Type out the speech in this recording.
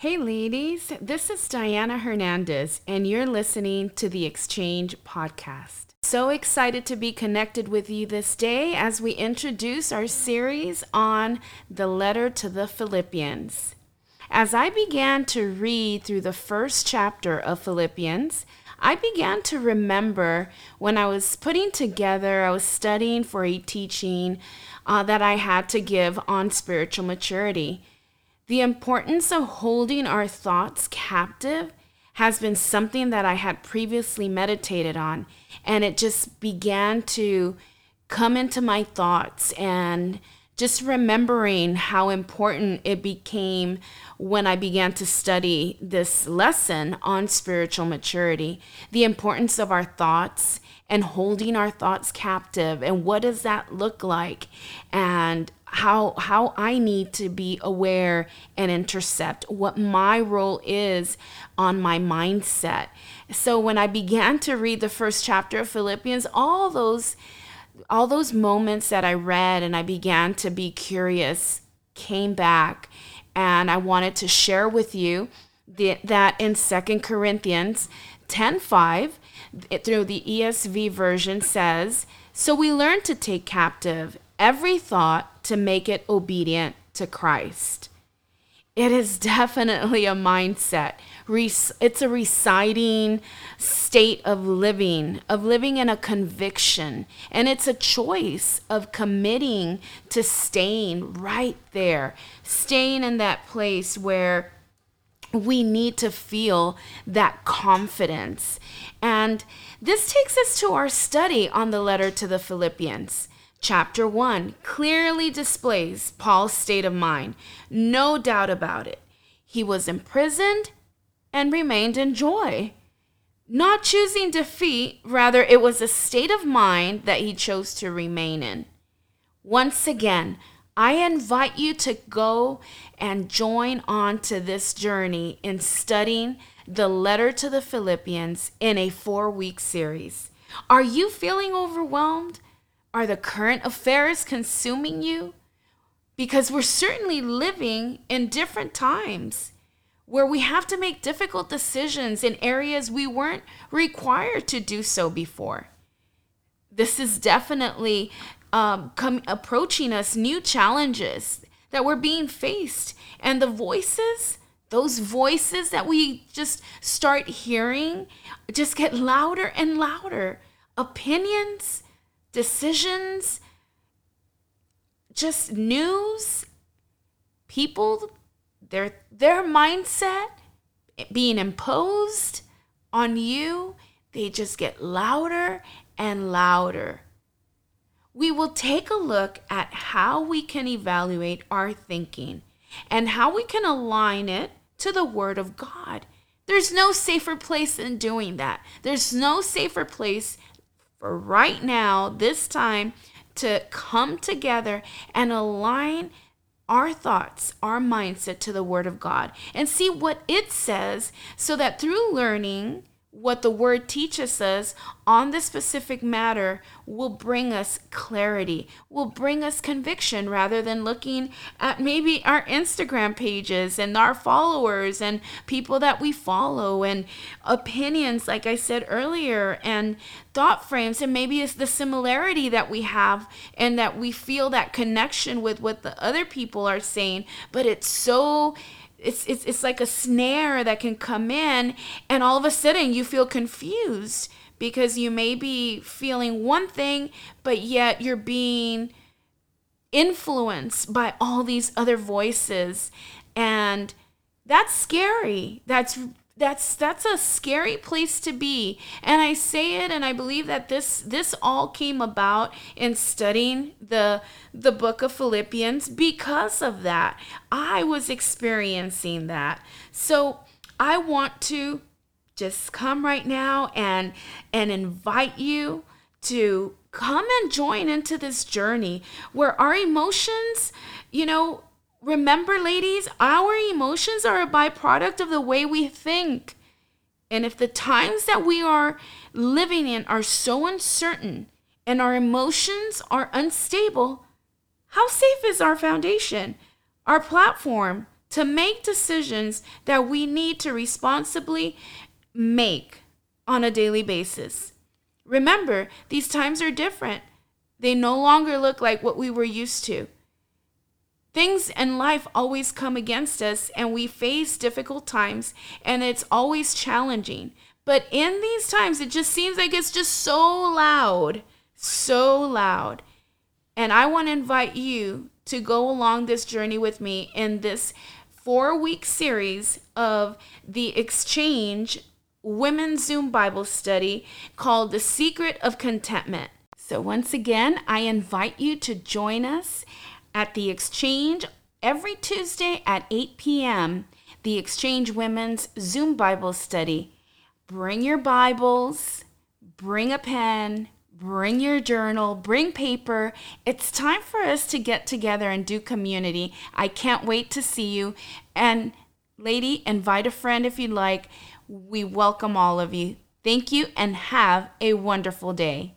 Hey, ladies, this is Diana Hernandez, and you're listening to the Exchange Podcast. So excited to be connected with you this day as we introduce our series on the letter to the Philippians. As I began to read through the first chapter of Philippians, I began to remember when I was putting together, I was studying for a teaching uh, that I had to give on spiritual maturity. The importance of holding our thoughts captive has been something that I had previously meditated on, and it just began to come into my thoughts and just remembering how important it became when I began to study this lesson on spiritual maturity, the importance of our thoughts and holding our thoughts captive and what does that look like? And how how I need to be aware and intercept what my role is on my mindset. So when I began to read the first chapter of Philippians, all those all those moments that I read and I began to be curious came back and I wanted to share with you the, that in Second Corinthians 10:5 through the ESV version says, "So we learn to take captive every thought to make it obedient to Christ. It is definitely a mindset. It's a reciting state of living, of living in a conviction. And it's a choice of committing to staying right there, staying in that place where we need to feel that confidence. And this takes us to our study on the letter to the Philippians. Chapter 1 clearly displays Paul's state of mind. No doubt about it. He was imprisoned and remained in joy. Not choosing defeat, rather, it was a state of mind that he chose to remain in. Once again, I invite you to go and join on to this journey in studying the letter to the Philippians in a four week series. Are you feeling overwhelmed? Are the current affairs consuming you? Because we're certainly living in different times where we have to make difficult decisions in areas we weren't required to do so before. This is definitely um, approaching us new challenges that we're being faced, and the voices, those voices that we just start hearing, just get louder and louder. Opinions decisions, just news, people, their their mindset being imposed on you, they just get louder and louder. We will take a look at how we can evaluate our thinking and how we can align it to the Word of God. There's no safer place than doing that. There's no safer place right now, this time, to come together and align our thoughts, our mindset to the Word of God and see what it says so that through learning, what the word teaches us on this specific matter will bring us clarity, will bring us conviction rather than looking at maybe our Instagram pages and our followers and people that we follow and opinions, like I said earlier, and thought frames. And maybe it's the similarity that we have and that we feel that connection with what the other people are saying, but it's so it's, it's it's like a snare that can come in and all of a sudden you feel confused because you may be feeling one thing but yet you're being influenced by all these other voices. And that's scary. That's that's that's a scary place to be. And i say it and i believe that this this all came about in studying the the book of philippians. Because of that i was experiencing that. So i want to just come right now and and invite you to come and join into this journey where our emotions you know Remember, ladies, our emotions are a byproduct of the way we think. And if the times that we are living in are so uncertain and our emotions are unstable, how safe is our foundation, our platform, to make decisions that we need to responsibly make on a daily basis. Remember, these times are different. They no longer look like what we were used to. Things in life always come against us, and we face difficult times, and it's always challenging. But in these times, it just seems like it's just so loud, so loud. And I want to invite you to go along this journey with me in this four week series of the Exchange Women's Zoom Bible Study called The Secret of Contentment. So, once again, I invite you to join us at the Exchange every Tuesday at 8 p.m. The Exchange Women's Zoom Bible Study. Bring your Bibles, bring a pen, bring your journal, bring paper. It's time for us to get together and do community. I can't wait to see you. And, lady, invite a friend if you'd like. We welcome all of you. Thank you and have a wonderful day.